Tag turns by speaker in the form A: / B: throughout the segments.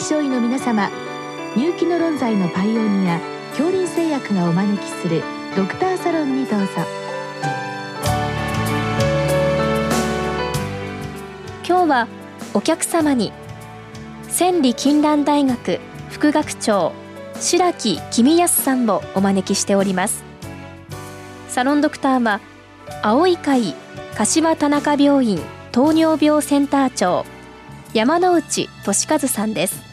A: 臨床医の皆様入気の論剤のパイオニア恐林製薬がお招きするドクターサロンにどうぞ。
B: 今日はお客様に千里金蘭大学副学長白木公康さんをお招きしております。サロンドクターは青い会柏田中病院糖尿病センター長山内俊和さんです。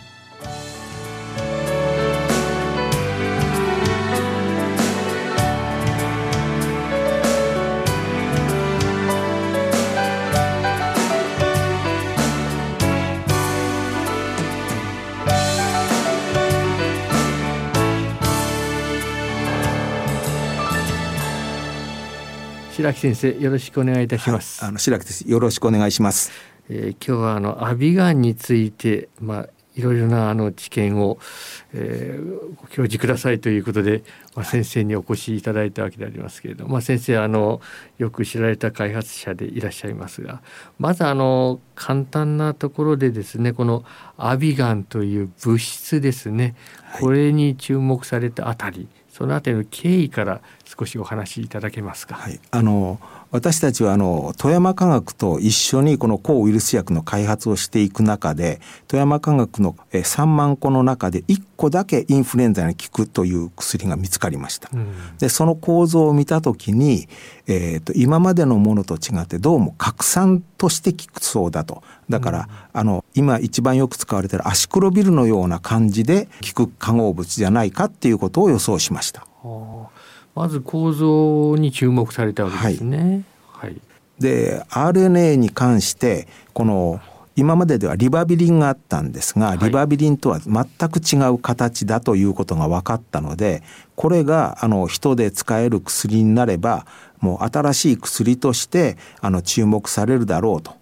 C: 白木先生よろしくお願いいたします、
D: はい、あの白木です。よろしくお願いします、
C: えー、今日はあのアビガンについてまあいろいろなあの知見を、えー、ご教示くださいということで、まあ、先生にお越しいただいたわけでありますけれど、まあ、先生あのよく知られた開発者でいらっしゃいますがまずあの簡単なところでですねこのアビガンという物質ですね、これに注目されたあたりそのあたりの経緯から少しお話しいただけますか？
D: はい、あの私たちはあの富山化学と一緒にこの抗ウイルス薬の開発をしていく中で富山化学の3万個の中で1個だけインフルエンザに効くという薬が見つかりました。うん、でその構造を見た時に、えーと、今までのものと違ってどうも拡散として効くそうだと。だから、うん、あの今一番よく使われているアシクロビルのような感じで効く化合物じゃないかっていうことを予想しました。
C: まず構造に注目されたわけですね。
D: はい、はい、で RNA に関してこの今までではリバビリンがあったんですが、リバビリンとは全く違う形だということが分かったのでこれがあの人で使える薬になればもう新しい薬としてあの注目されるだろうと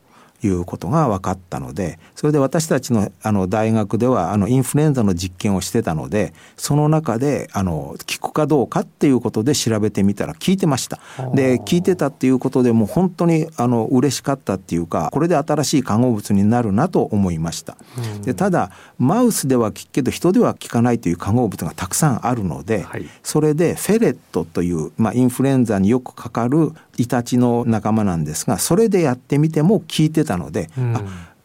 D: いうことが分かったのでそれで私たちのあの大学ではあのインフルエンザの実験をしてたのでその中であの効くかどうかっていうことで調べてみたら効いてました。で効いてたっていうことでもう本当にあの嬉しかったっていうかこれで新しい化合物になるなと思いました。でただマウスでは効くけど人では効かないという化合物がたくさんあるので、はい、それでフェレットという、まあ、インフルエンザによくかかるイタチの仲間なんですがそれでやってみても効いてたので、うん、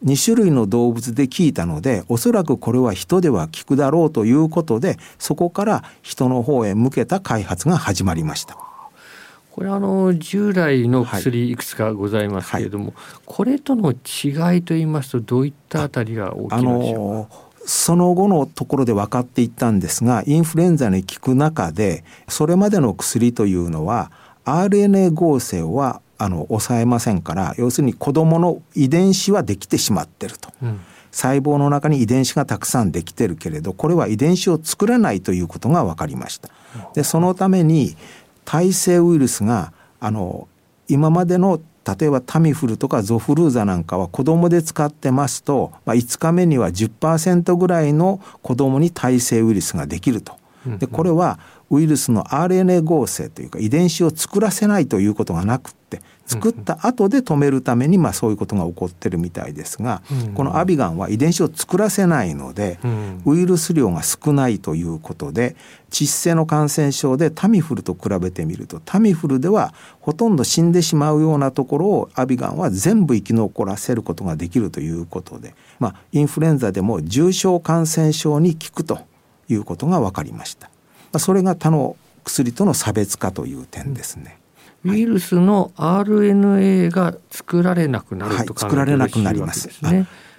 D: 2種類の動物で効いたのでおそらくこれは人では効くだろうということでそこから人の方へ向けた開発が始まりました。
C: これあの従来の薬いくつかございますけれども、はい。はい、これとの違いと言いますとどういったあたりが大きいのでしょうか
D: その後のところで分かっていったんですがインフルエンザに効く中でそれまでの薬というのは RNA 合成はあの抑えませんから要するに子どもの遺伝子はできてしまってると、うん、細胞の中に遺伝子がたくさんできてるけれどこれは遺伝子を作らないということが分かりました。でそのために耐性ウイルスがあの今までの例えばタミフルとかゾフルーザなんかは子供で使ってますと、まあ、5日目には10%ぐらいの子供に耐性ウイルスができると。でこれはウイルスの RNA 合成というか遺伝子を作らせないということがなくって作った後で止めるためにまあそういうことが起こってるみたいですが、このアビガンは遺伝子を作らせないので、ウイルス量が少ないということで窒性の感染症でタミフルと比べてみるとタミフルではほとんど死んでしまうようなところをアビガンは全部生き残らせることができるということで、まあ、インフルエンザでも重症感染症に効くということが分かりました。それが他の薬との差別化という点ですね。
C: ウイルスの RNA が作られなくなると、はい、
D: 作られなくなります。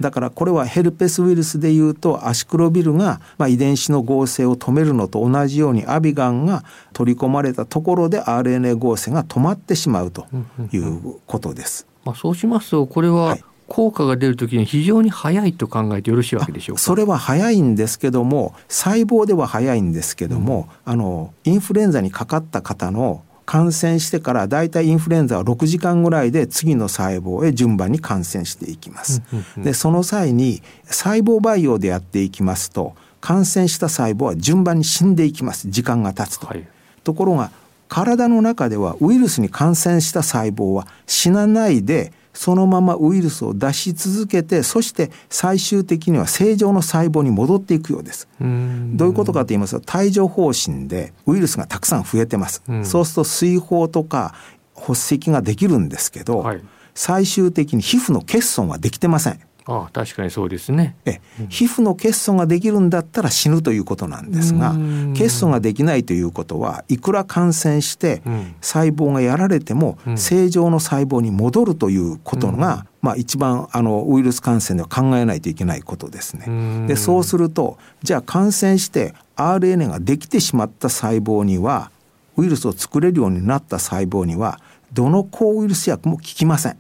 D: だからこれはヘルペスウイルスでいうとアシクロビルがまあ遺伝子の合成を止めるのと同じようにアビガンが取り込まれたところで RNA 合成が止まってしまうということです。
C: まあそうしますとこれは、はい効果が出る時に非常に早いと考えてよろしいわけでしょうか？
D: それは早いんですけども細胞では早いんですけども、うん、あのインフルエンザにかかった方の感染してからだいたいインフルエンザは6時間ぐらいで次の細胞へ順番に感染していきます。でその際に細胞培養でやっていきますと感染した細胞は順番に死んでいきます。時間が経つと。はい、ところが体の中ではウイルスに感染した細胞は死なないでそのままウイルスを出し続けてそして最終的には正常の細胞に戻っていくようです。どういうことかと言いますと帯状疱疹でウイルスがたくさん増えてます。うん、そうすると水疱とか発石ができるんですけど、はい、最終的に皮膚の欠損はできてません。
C: ああ確かにそうですね。
D: え、皮膚の欠損ができるんだったら死ぬということなんですが欠損ができないということはいくら感染して細胞がやられても正常の細胞に戻るということが、まあ、一番あのウイルス感染では考えないといけないことですね。でそうするとじゃあ感染して RNA ができてしまった細胞にはウイルスを作れるようになった細胞にはどの抗ウイルス薬も効きません。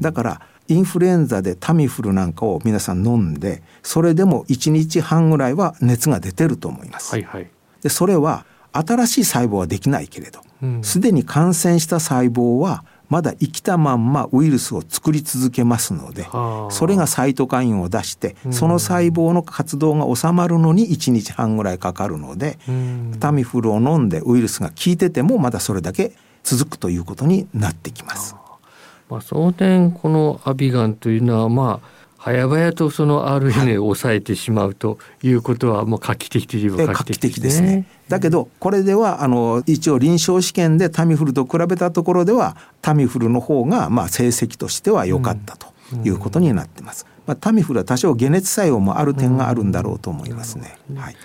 D: だからインフルエンザでタミフルなんかを皆さん飲んでそれでも1日半ぐらいは熱が出てると思います。はいはい、でそれは新しい細胞はできないけれどすで、に感染した細胞はまだ生きたまんまウイルスを作り続けますのでそれがサイトカインを出してその細胞の活動が収まるのに1日半ぐらいかかるのでタミフルを飲んでウイルスが効いててもまだそれだけ続くということになってきます。
C: まあ、その点このアビガンというのはまあ早々とその RNA を抑えてしまうということはもう画期的といえば画期的ですね。
D: だけどこれではあの一応臨床試験でタミフルと比べたところではタミフルの方がまあ成績としては良かったということになってます。まあ、タミフルは多少解熱作用もある点があるんだろうと思いますね。はい、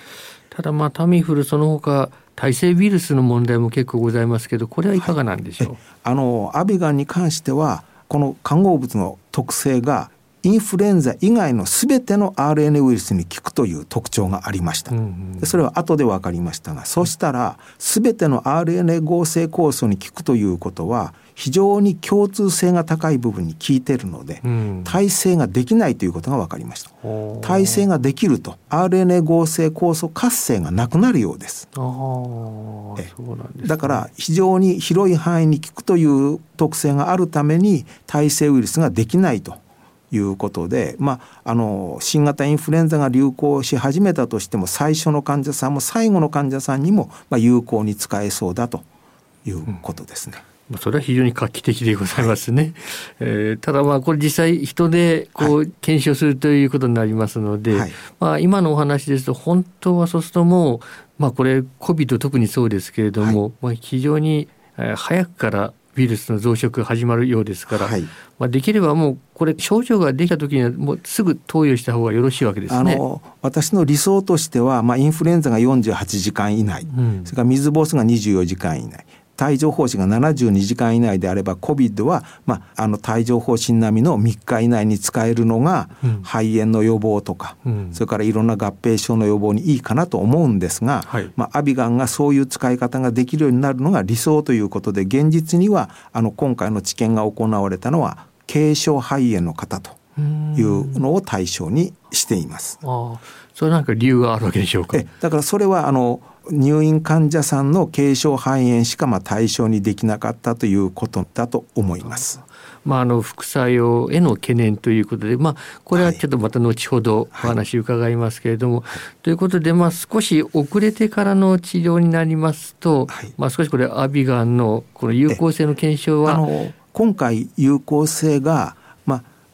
C: ただまあタミフルその他耐性ウイルスの問題も結構ございますけどこれはいかがなんでしょう、はい、
D: あのアビガンに関してはこの化合物の特性がインフルエンザ以外の全ての RNA ウイルスに効くという特徴がありました。でそれは後で分かりましたがそしたら全ての RNA 合成酵素に効くということは非常に共通性が高い部分に効いているので、うん、耐性ができないということが分かりました。耐性ができると RNA 合成酵素活性がなくなるようです。だから非常に広い範囲に効くという特性があるために耐性ウイルスができないということで、まあ、あの新型インフルエンザが流行し始めたとしても最初の患者さんも最後の患者さんにも、まあ、有効に使えそうだということですね。うん。
C: それは非常に画期的でございますね。はい、えー、ただまあこれ実際人でこう検証するということになりますので、はい、まあ今のお話ですと本当はそうするともうまあこれ COVID 特にそうですけれども、はい、まあ非常に早くからウイルスの増殖が始まるようですから、はい、まあ、できればもうこれ症状ができた時にはもうすぐ投与した方がよろしいわけですね。あの
D: 私の理想としては、まあ、インフルエンザが48時間以内、うん、それから水疱瘡が24時間以内帯状疱疹が72時間以内であれば COVID は、まあ、あの帯状疱疹並みの3日以内に使えるのが、肺炎の予防とか、うん、それからいろんな合併症の予防にいいかなと思うんですが、はい、まあ、アビガンがそういう使い方ができるようになるのが理想ということで現実にはあの今回の治験が行われたのは軽症肺炎の方というのを対象にしています。あ
C: それなんか理由があるわけでしょうか？
D: だからそれはあの入院患者さんの軽症肺炎しかまあ対象にできなかったということだと思います。
C: まあ、あの副作用への懸念ということで、まあ、これはちょっとまた後ほどお話伺いますけれども、はいはい、ということで、まあ、少し遅れてからの治療になりますと、はい、まあ、少しこれアビガンのこの有効性の検証は？
D: 今回有効性が、まあ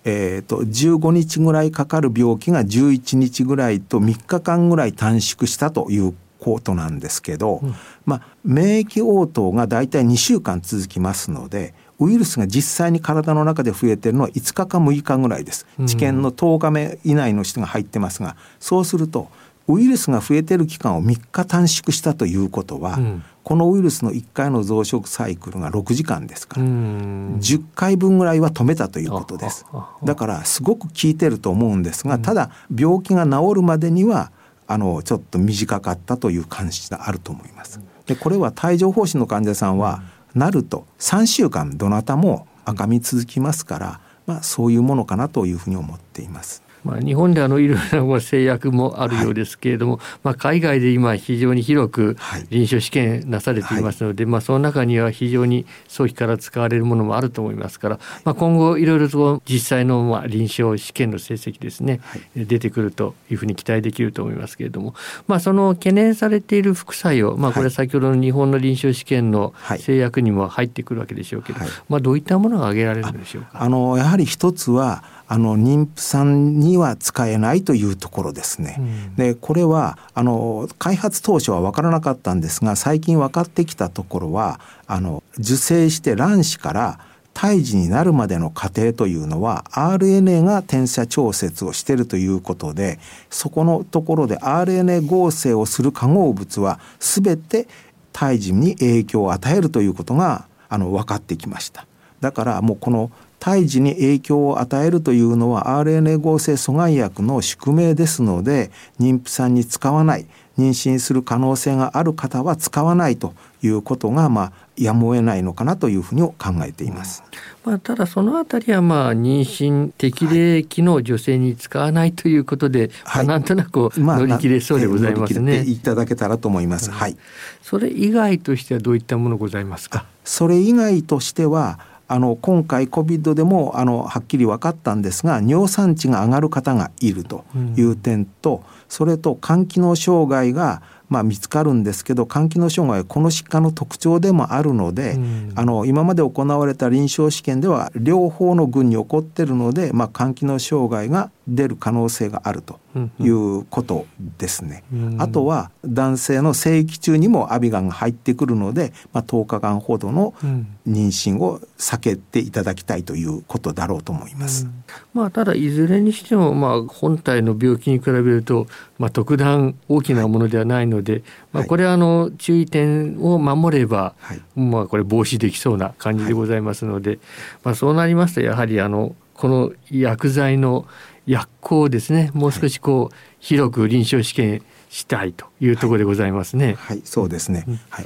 D: えーと、と15日ぐらいかかる病気が11日ぐらいと3日間ぐらい短縮したということなんですけど、うん、まあ、免疫応答が大体2週間続きますのでウイルスが実際に体の中で増えてるのは5日か6日ぐらいです。治験の10日目以内の人が入ってますがそうするとウイルスが増えてる期間を3日短縮したということは、うん、このウイルスの1回の増殖サイクルが6時間ですから10回分ぐらいは止めたということです。だからすごく効いてると思うんですがただ病気が治るまでにはあのちょっと短かったという感じがあると思います。でこれは帯状疱疹の患者さんはなると3週間どなたも赤み続きますから、まあ、そういうものかなというふうに思っています。
C: まあ、日本であのいろいろな制約もあるようですけれども、はい、まあ、海外で今非常に広く臨床試験なされていますので、はい、まあ、その中には非常に早期から使われるものもあると思いますから、まあ、今後いろいろと実際のまあ臨床試験の成績ですね、出てくるというふうに期待できると思いますけれども、まあ、その懸念されている副作用、まあ、これ先ほどの日本の臨床試験の制約にも入ってくるわけでしょうけど、まあ、どういったものが挙げられるんでしょうか？
D: あのやはり一つはあの妊婦さんには使えないというところですね。うん、でこれはあの開発当初は分からなかったんですが最近分かってきたところはあの受精して卵子から胎児になるまでの過程というのは RNA が転写調節をしているということでそこのところで RNA 合成をする化合物は全て胎児に影響を与えるということがあの分かってきました。だからもうこの胎児に影響を与えるというのは RNA 合成阻害薬の宿命ですので妊婦さんに使わない妊娠する可能性がある方は使わないということがまあやむを得ないのかなというふうに考えています。
C: まあ、ただそのあたりはまあ妊娠適齢期の女性に使わないということで、はい、まあ、なんとなく乗り切れそうでございますね。
D: いただけたらと思います。はい。
C: それ以外としてはどういったものございますか？
D: それ以外としてはあの今回 COVID でもあのはっきり分かったんですが尿酸値が上がる方がいるという点と、うん、それと肝機能障害がまあ、見つかるんですけど肝機能障害はこの疾患の特徴でもあるので、うん、あの今まで行われた臨床試験では両方の群に起こってるので、まあ、肝機能障害が出る可能性があるということですね。うん。うん、あとは男性の生育中にもアビガンが入ってくるので、まあ、10日間ほどの妊娠を避けていただきたいということだろうと思います。うん、
C: まあ、ただいずれにしても、まあ、本体の病気に比べると、まあ、特段大きなものではないので、はい、まあ、これはあの注意点を守れば、はい、まあ、これ防止できそうな感じでございますので、はい、まあ、そうなりますとやはりあのこの薬剤の薬効をですねもう少しこう、広く臨床試験したいというところでございますね。
D: はい、そうですね。はい。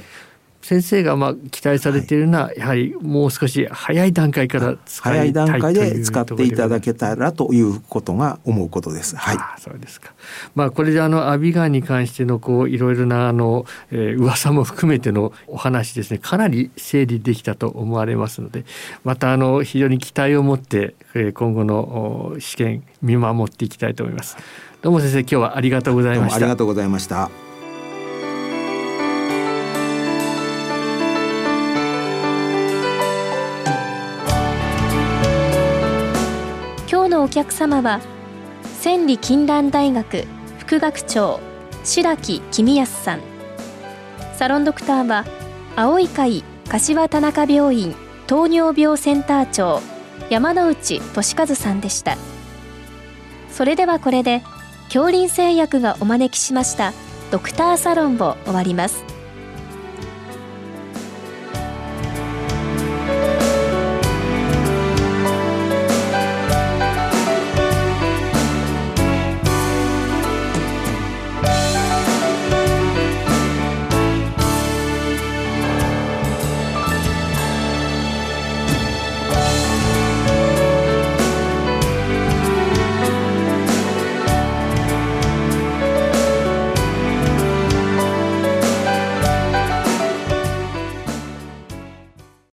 C: 先生がまあ期待されているのは、やはりもう少し早い段階から使
D: いたい早い段階で使っていただけたらということが思うことです。はい。
C: そうですか。まあこれであのアビガンに関してのこういろいろなあの、えー、噂も含めてのお話ですねかなり整理できたと思われますのでまたあの非常に期待を持って、えー、今後の試験見守っていきたいと思います。どうも先生今日はありがとうございました。あ
D: りがとうございました。
B: 客様は千里近蘭大学副学長白木公康さん。サロンドクターは青い会柏田中病院糖尿病センター長山内俊和さんでした。それではこれで恐林製薬がお招きしましたドクターサロンを終わります。